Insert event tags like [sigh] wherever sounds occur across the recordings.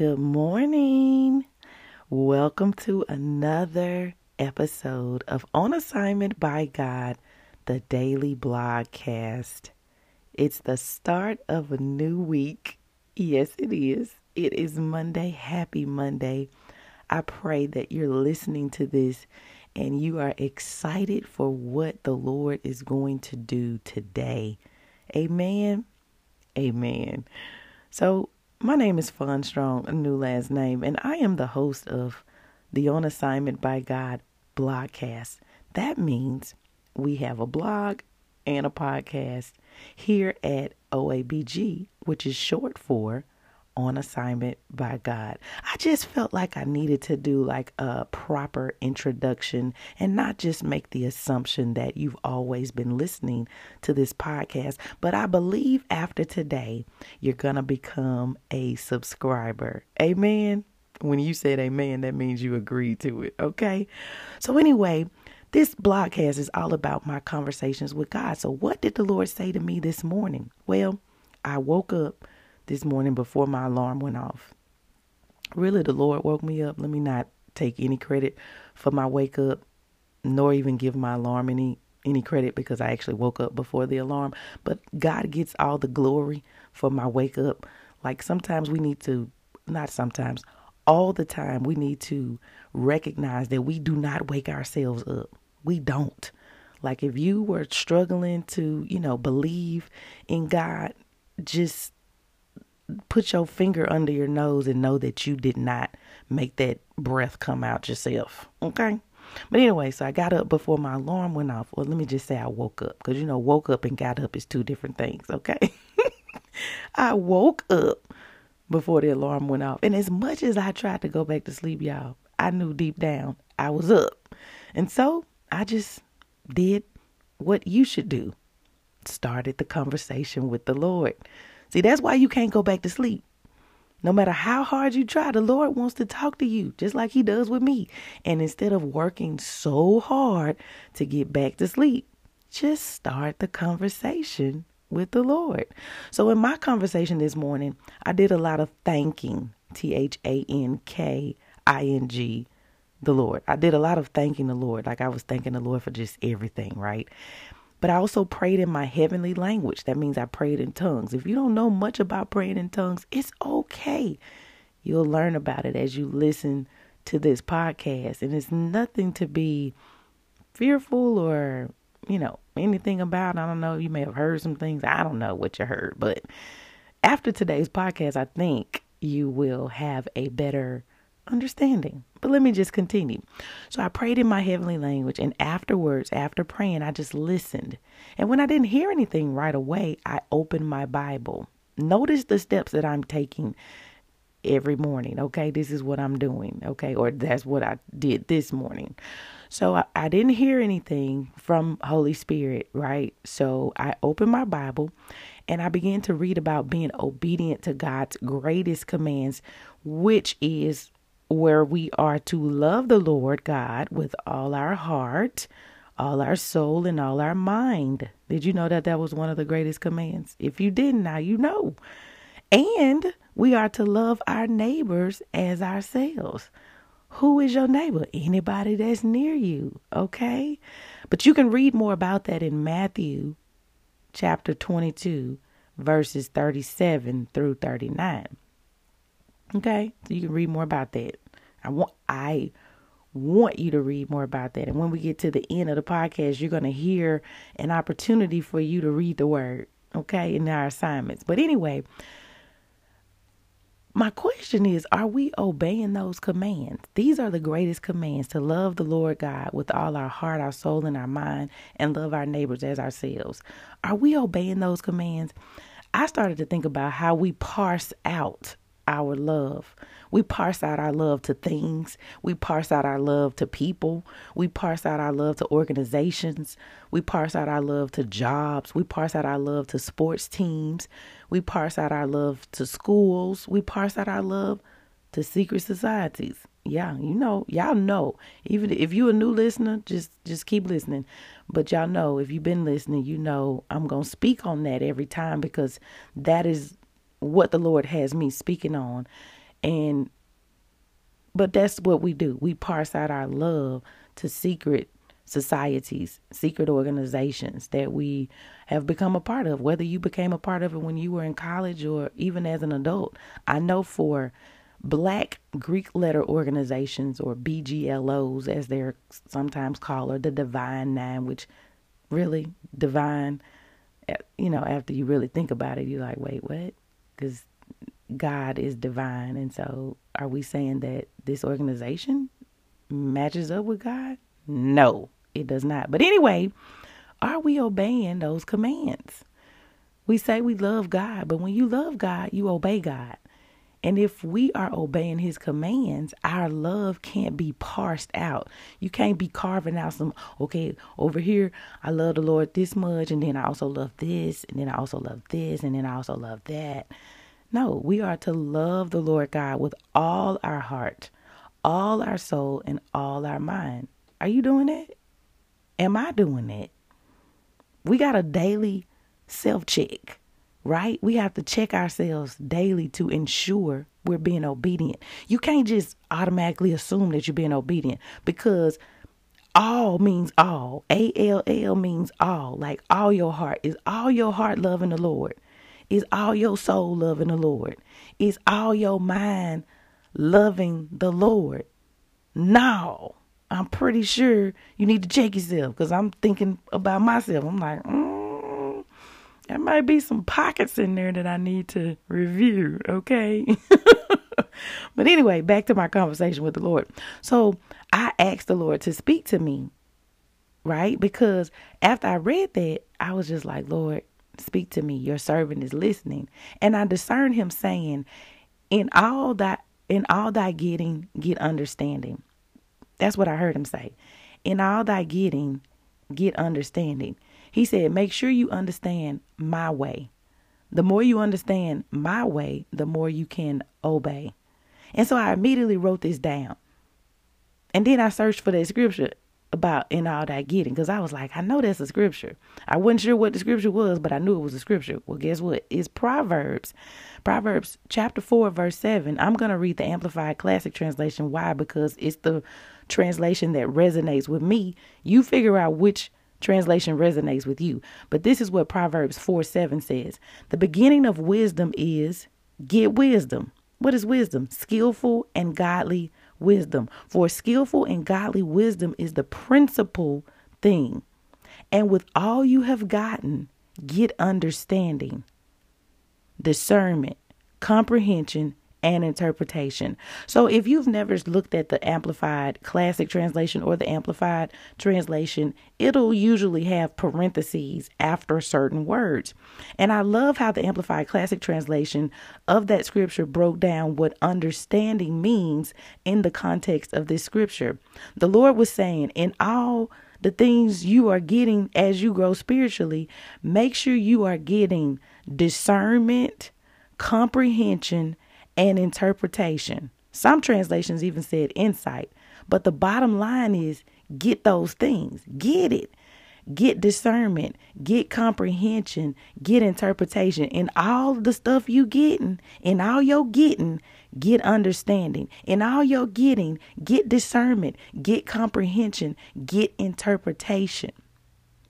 Good morning. Welcome to another episode of On Assignment by God, the daily blogcast. It's the start of a new week. Yes, it is. It is Monday. Happy Monday. I pray that you're listening to this and you are excited for what the Lord is going to do today. Amen. Amen. So, my name is Fawn Strong, a new last name, and I am the host of the On Assignment by God blogcast. That means we have a blog and a podcast here at OABG, which is short for on assignment by God. I just felt like I needed to do like a proper introduction and not just make the assumption that you've always been listening to this podcast, but I believe after today you're going to become a subscriber. Amen. When you said amen, that means you agreed to it, okay? So anyway, this blogcast is all about my conversations with God. So what did the Lord say to me this morning? Well, I woke up this morning before my alarm went off. Really, the Lord woke me up. Let me not take any credit for my wake up, nor even give my alarm any any credit because I actually woke up before the alarm. But God gets all the glory for my wake up. Like sometimes we need to, not sometimes, all the time we need to recognize that we do not wake ourselves up. We don't. Like if you were struggling to, you know, believe in God, just put your finger under your nose and know that you did not make that breath come out yourself. Okay? But anyway, so I got up before my alarm went off. Well, let me just say I woke up because you know, woke up and got up is two different things. Okay? [laughs] I woke up before the alarm went off. And as much as I tried to go back to sleep, y'all, I knew deep down I was up. And so I just did what you should do started the conversation with the Lord. See, that's why you can't go back to sleep. No matter how hard you try, the Lord wants to talk to you, just like He does with me. And instead of working so hard to get back to sleep, just start the conversation with the Lord. So, in my conversation this morning, I did a lot of thanking T H A N K I N G, the Lord. I did a lot of thanking the Lord. Like I was thanking the Lord for just everything, right? But I also prayed in my heavenly language. That means I prayed in tongues. If you don't know much about praying in tongues, it's okay. You'll learn about it as you listen to this podcast. And it's nothing to be fearful or, you know, anything about. I don't know. You may have heard some things. I don't know what you heard. But after today's podcast, I think you will have a better understanding. But let me just continue. So I prayed in my heavenly language, and afterwards, after praying, I just listened. And when I didn't hear anything right away, I opened my Bible. Notice the steps that I'm taking every morning. Okay, this is what I'm doing. Okay, or that's what I did this morning. So I, I didn't hear anything from Holy Spirit, right? So I opened my Bible and I began to read about being obedient to God's greatest commands, which is where we are to love the Lord God with all our heart, all our soul, and all our mind. Did you know that that was one of the greatest commands? If you didn't, now you know. And we are to love our neighbors as ourselves. Who is your neighbor? Anybody that's near you, okay? But you can read more about that in Matthew chapter 22, verses 37 through 39. Okay, so you can read more about that. I want I want you to read more about that. And when we get to the end of the podcast, you're going to hear an opportunity for you to read the word, okay, in our assignments. But anyway, my question is Are we obeying those commands? These are the greatest commands to love the Lord God with all our heart, our soul, and our mind, and love our neighbors as ourselves. Are we obeying those commands? I started to think about how we parse out our love. We parse out our love to things. We parse out our love to people. We parse out our love to organizations. We parse out our love to jobs. We parse out our love to sports teams. We parse out our love to schools. We parse out our love to secret societies. Yeah, you know, y'all know. Even if you're a new listener, just just keep listening. But y'all know if you've been listening, you know I'm going to speak on that every time because that is what the Lord has me speaking on. And but that's what we do. We parse out our love to secret societies, secret organizations that we have become a part of, whether you became a part of it when you were in college or even as an adult. I know for black Greek letter organizations or BGLOs as they're sometimes called or the divine nine, which really divine eh, you know, after you really think about it, you're like, wait, what? Because God is divine. And so are we saying that this organization matches up with God? No, it does not. But anyway, are we obeying those commands? We say we love God, but when you love God, you obey God. And if we are obeying his commands, our love can't be parsed out. You can't be carving out some, okay, over here, I love the Lord this much, and then I also love this, and then I also love this, and then I also love that. No, we are to love the Lord God with all our heart, all our soul, and all our mind. Are you doing it? Am I doing it? We got a daily self check, right? We have to check ourselves daily to ensure we're being obedient. You can't just automatically assume that you're being obedient because all means all. A L L means all. Like all your heart. Is all your heart loving the Lord? Is all your soul loving the Lord? Is all your mind loving the Lord? No. I'm pretty sure you need to check yourself because I'm thinking about myself. I'm like, mm, there might be some pockets in there that I need to review, okay? [laughs] but anyway, back to my conversation with the Lord. So I asked the Lord to speak to me, right? Because after I read that, I was just like, Lord, Speak to me, your servant is listening. And I discerned him saying, In all that in all thy getting, get understanding. That's what I heard him say. In all thy getting, get understanding. He said, Make sure you understand my way. The more you understand my way, the more you can obey. And so I immediately wrote this down. And then I searched for that scripture about in all that getting because I was like, I know that's a scripture. I wasn't sure what the scripture was, but I knew it was a scripture. Well, guess what? It's Proverbs. Proverbs chapter 4, verse 7. I'm going to read the Amplified Classic Translation. Why? Because it's the translation that resonates with me. You figure out which translation resonates with you. But this is what Proverbs 4 7 says The beginning of wisdom is get wisdom. What is wisdom? Skillful and godly wisdom. For skillful and godly wisdom is the principal thing. And with all you have gotten, get understanding, discernment, comprehension, and interpretation. So if you've never looked at the Amplified Classic Translation or the Amplified Translation, it'll usually have parentheses after certain words. And I love how the Amplified Classic Translation of that scripture broke down what understanding means in the context of this scripture. The Lord was saying, in all the things you are getting as you grow spiritually, make sure you are getting discernment, comprehension, and interpretation. Some translations even said insight. But the bottom line is get those things, get it. Get discernment, get comprehension, get interpretation. In all the stuff you getting, in all your getting, get understanding. In all your getting, get discernment, get comprehension, get interpretation.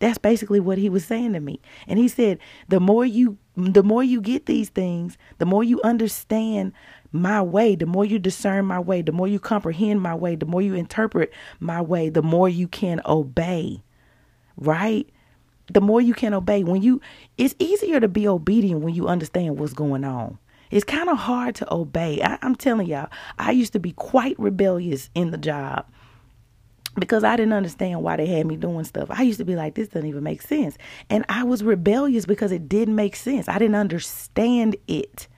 That's basically what he was saying to me. And he said, the more you the more you get these things, the more you understand my way, the more you discern my way, the more you comprehend my way, the more you interpret my way, the more you can obey. Right? The more you can obey. When you it's easier to be obedient when you understand what's going on. It's kind of hard to obey. I, I'm telling y'all, I used to be quite rebellious in the job because I didn't understand why they had me doing stuff. I used to be like, this doesn't even make sense. And I was rebellious because it didn't make sense. I didn't understand it.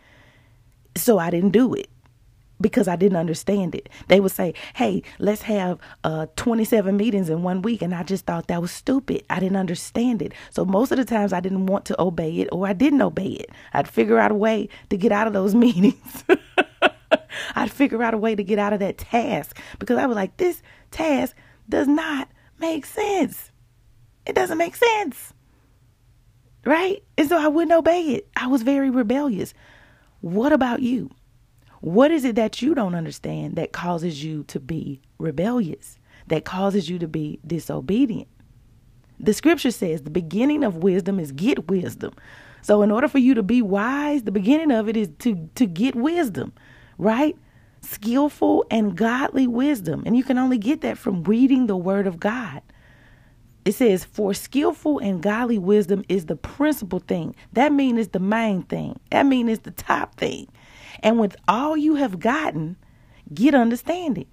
So I didn't do it because I didn't understand it. They would say, "Hey, let's have uh 27 meetings in one week," and I just thought that was stupid. I didn't understand it. So most of the times I didn't want to obey it or I didn't obey it. I'd figure out a way to get out of those [laughs] meetings. I'd figure out a way to get out of that task because I was like, this task does not make sense. It doesn't make sense. Right? And so I wouldn't obey it. I was very rebellious. What about you? What is it that you don't understand that causes you to be rebellious, that causes you to be disobedient? The scripture says the beginning of wisdom is get wisdom. So in order for you to be wise, the beginning of it is to to get wisdom, right? Skillful and godly wisdom. And you can only get that from reading the word of God. It says, for skillful and godly wisdom is the principal thing. That means it's the main thing. That means it's the top thing. And with all you have gotten, get understanding.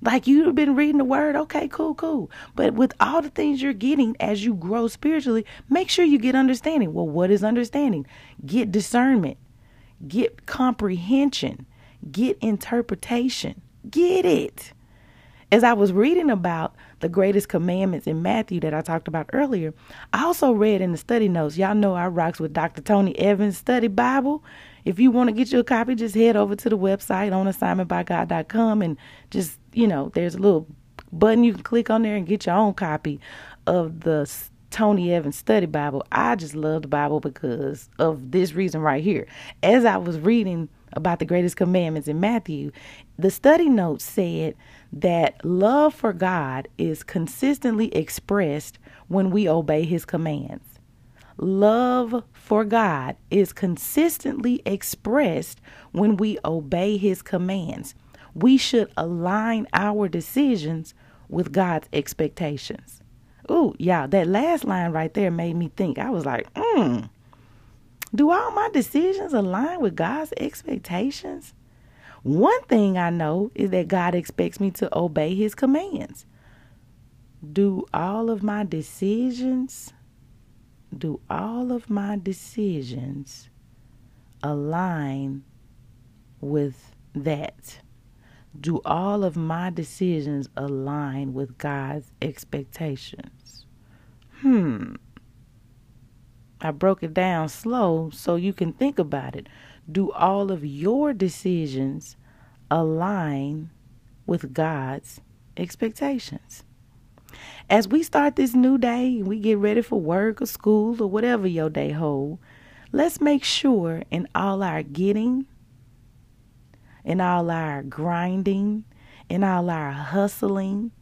Like you've been reading the word, okay, cool, cool. But with all the things you're getting as you grow spiritually, make sure you get understanding. Well, what is understanding? Get discernment, get comprehension, get interpretation. Get it. As I was reading about the greatest commandments in Matthew that I talked about earlier, I also read in the study notes. Y'all know I rocks with Dr. Tony Evans Study Bible. If you want to get you a copy, just head over to the website on assignmentbygod.com and just, you know, there's a little button you can click on there and get your own copy of the Tony Evans Study Bible. I just love the Bible because of this reason right here. As I was reading about the greatest commandments in Matthew, the study notes said that love for God is consistently expressed when we obey his commands. Love for God is consistently expressed when we obey his commands. We should align our decisions with God's expectations. Ooh, yeah, that last line right there made me think. I was like, hmm, do all my decisions align with God's expectations? One thing I know is that God expects me to obey his commands. Do all of my decisions do all of my decisions align with that? Do all of my decisions align with God's expectations? Hmm. I broke it down slow so you can think about it. Do all of your decisions align with God's expectations? As we start this new day and we get ready for work or school or whatever your day hold, let's make sure in all our getting, in all our grinding, in all our hustling,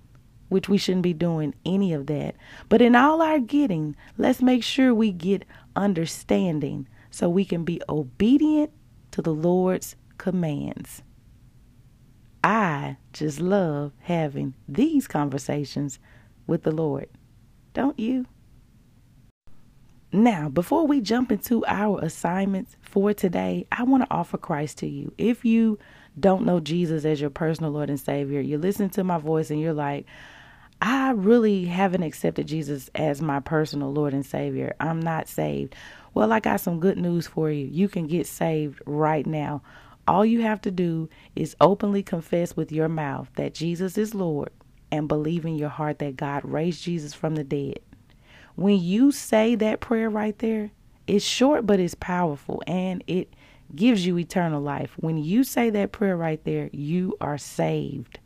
which we shouldn't be doing any of that. But in all our getting, let's make sure we get understanding so we can be obedient to the Lord's commands. I just love having these conversations with the Lord. Don't you? Now, before we jump into our assignments for today, I want to offer Christ to you. If you don't know Jesus as your personal Lord and Savior, you listen to my voice and you're like, I really haven't accepted Jesus as my personal Lord and Savior. I'm not saved. Well, I got some good news for you. You can get saved right now. All you have to do is openly confess with your mouth that Jesus is Lord and believe in your heart that God raised Jesus from the dead. When you say that prayer right there, it's short but it's powerful and it gives you eternal life. When you say that prayer right there, you are saved.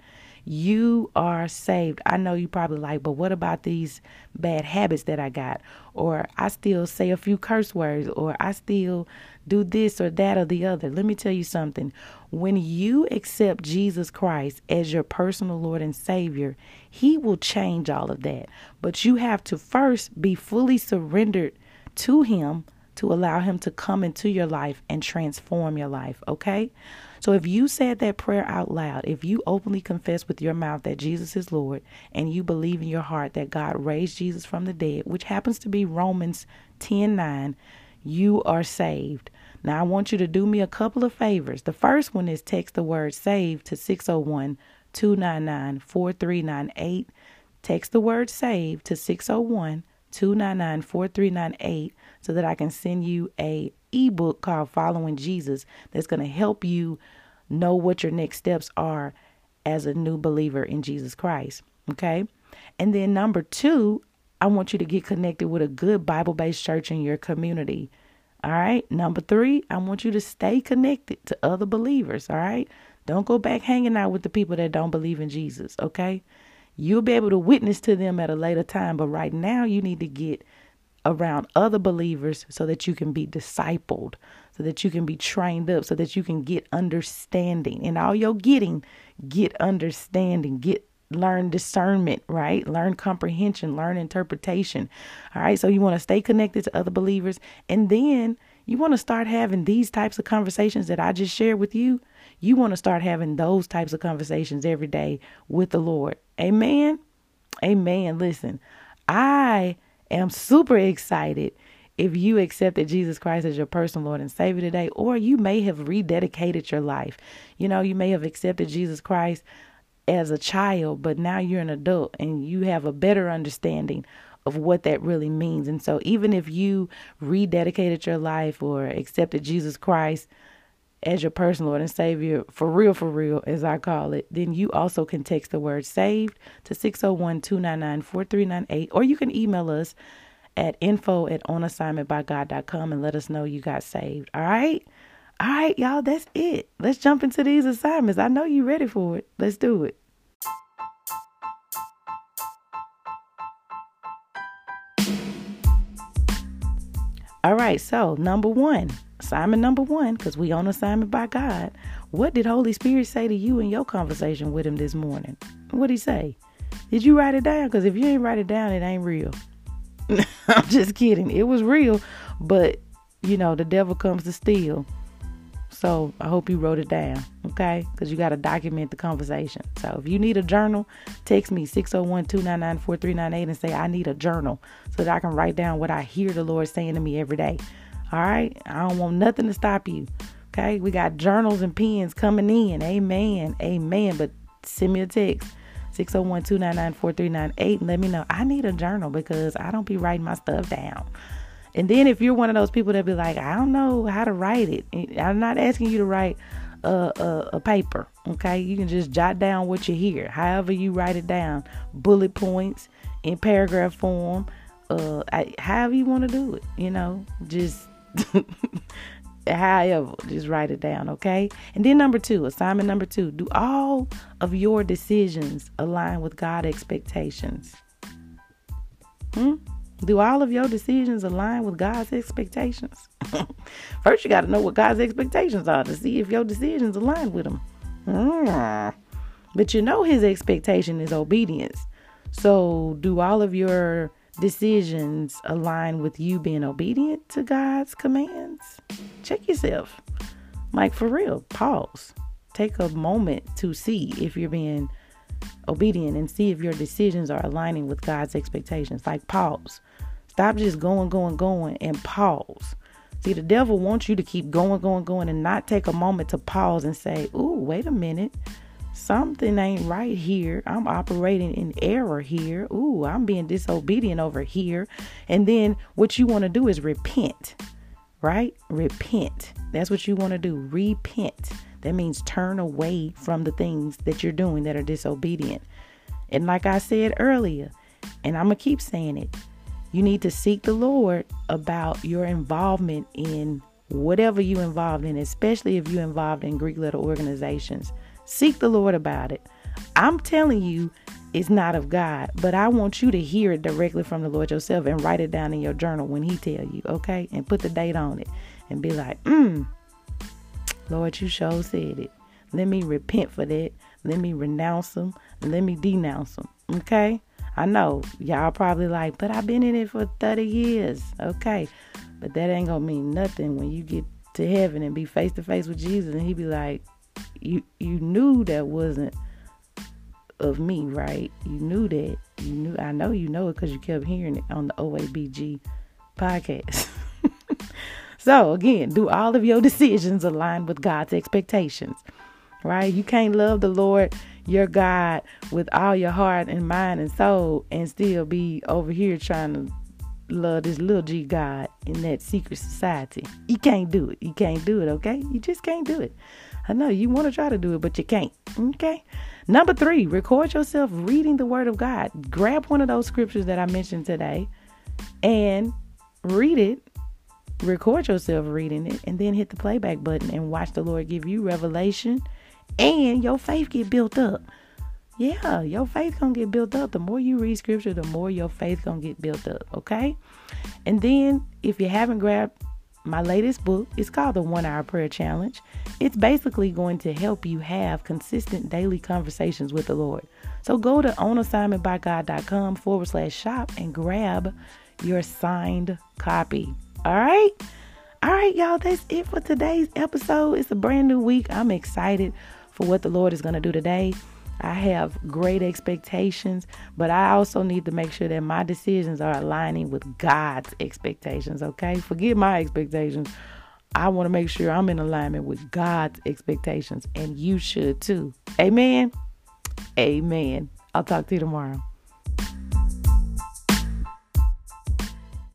You are saved. I know you probably like, but what about these bad habits that I got? Or I still say a few curse words, or I still do this or that or the other. Let me tell you something. When you accept Jesus Christ as your personal Lord and Savior, He will change all of that. But you have to first be fully surrendered to Him to allow Him to come into your life and transform your life, okay? So if you said that prayer out loud, if you openly confess with your mouth that Jesus is Lord and you believe in your heart that God raised Jesus from the dead, which happens to be Romans 10 9, you are saved. Now, I want you to do me a couple of favors. The first one is text the word SAVE to 601 299 4398. Text the word SAVE to 601 299 4398 so that I can send you a ebook called Following Jesus that's going to help you know what your next steps are as a new believer in Jesus Christ. Okay. And then number two, I want you to get connected with a good Bible based church in your community. All right. Number three, I want you to stay connected to other believers. All right. Don't go back hanging out with the people that don't believe in Jesus. Okay. You'll be able to witness to them at a later time. But right now, you need to get around other believers so that you can be discipled, so that you can be trained up, so that you can get understanding. And all you're getting, get understanding, get learn discernment, right? Learn comprehension, learn interpretation. All right. So you want to stay connected to other believers. And then you want to start having these types of conversations that I just shared with you. You want to start having those types of conversations every day with the Lord. Amen. Amen. Listen, I am super excited if you accepted Jesus Christ as your personal Lord and Savior today, or you may have rededicated your life. You know, you may have accepted Jesus Christ as a child, but now you're an adult and you have a better understanding of what that really means. And so, even if you rededicated your life or accepted Jesus Christ as your personal Lord and Savior, for real, for real, as I call it, then you also can text the word saved to 601 299 4398, or you can email us at info at onassignmentbygod.com and let us know you got saved. All right? All right, y'all, that's it. Let's jump into these assignments. I know you're ready for it. Let's do it. All right, so number one, assignment number one, because we on assignment by God. What did Holy Spirit say to you in your conversation with him this morning? What did he say? Did you write it down? Because if you ain't write it down, it ain't real. [laughs] I'm just kidding. It was real, but you know, the devil comes to steal. So I hope you wrote it down, okay? Because you got to document the conversation. So if you need a journal, text me 601 299 4398 and say, I need a journal so that I can write down what I hear the Lord saying to me every day. All right? I don't want nothing to stop you, okay? We got journals and pens coming in. Amen. Amen. But send me a text. 601 299 4398 and let me know. I need a journal because I don't be writing my stuff down. And then if you're one of those people that be like, I don't know how to write it, I'm not asking you to write a, a, a, paper. Okay, you can just jot down what you hear. However you write it down, bullet points in paragraph form. Uh, I, however you want to do it. You know, just [laughs] however, just write it down. Okay. And then number two, assignment number two: do all of your decisions align with God expectations? Hmm. Do all of your decisions align with God's expectations? [laughs] First, you got to know what God's expectations are to see if your decisions align with them. Mm. But you know His expectation is obedience. So, do all of your decisions align with you being obedient to God's commands? Check yourself. Like, for real, pause. Take a moment to see if you're being obedient and see if your decisions are aligning with God's expectations. Like, pause. Stop just going, going, going and pause. See, the devil wants you to keep going, going, going and not take a moment to pause and say, Ooh, wait a minute. Something ain't right here. I'm operating in error here. Ooh, I'm being disobedient over here. And then what you want to do is repent, right? Repent. That's what you want to do. Repent. That means turn away from the things that you're doing that are disobedient. And like I said earlier, and I'm going to keep saying it, you need to seek the Lord about your involvement in whatever you involved in, especially if you're involved in Greek letter organizations. Seek the Lord about it. I'm telling you, it's not of God, but I want you to hear it directly from the Lord yourself and write it down in your journal when He tell you, okay? And put the date on it and be like, mm, Lord, you sure said it. Let me repent for that. Let me renounce them. Let me denounce them. Okay? I know y'all probably like, but I've been in it for 30 years. Okay. But that ain't gonna mean nothing when you get to heaven and be face to face with Jesus and he be like, You you knew that wasn't of me, right? You knew that. You knew I know you know it because you kept hearing it on the OABG podcast. [laughs] So, again, do all of your decisions align with God's expectations? Right? You can't love the Lord your God with all your heart and mind and soul and still be over here trying to love this little G God in that secret society. You can't do it. You can't do it, okay? You just can't do it. I know you want to try to do it, but you can't. Okay? Number three, record yourself reading the Word of God. Grab one of those scriptures that I mentioned today and read it. Record yourself reading it and then hit the playback button and watch the Lord give you revelation and your faith get built up. Yeah, your faith gonna get built up. The more you read scripture, the more your faith gonna get built up. Okay, and then if you haven't grabbed my latest book, is called the One Hour Prayer Challenge. It's basically going to help you have consistent daily conversations with the Lord. So go to onassignmentbygod.com forward slash shop and grab your signed copy. All right. All right, y'all, that's it for today's episode. It's a brand new week. I'm excited for what the Lord is going to do today. I have great expectations, but I also need to make sure that my decisions are aligning with God's expectations, okay? Forget my expectations. I want to make sure I'm in alignment with God's expectations, and you should too. Amen. Amen. I'll talk to you tomorrow.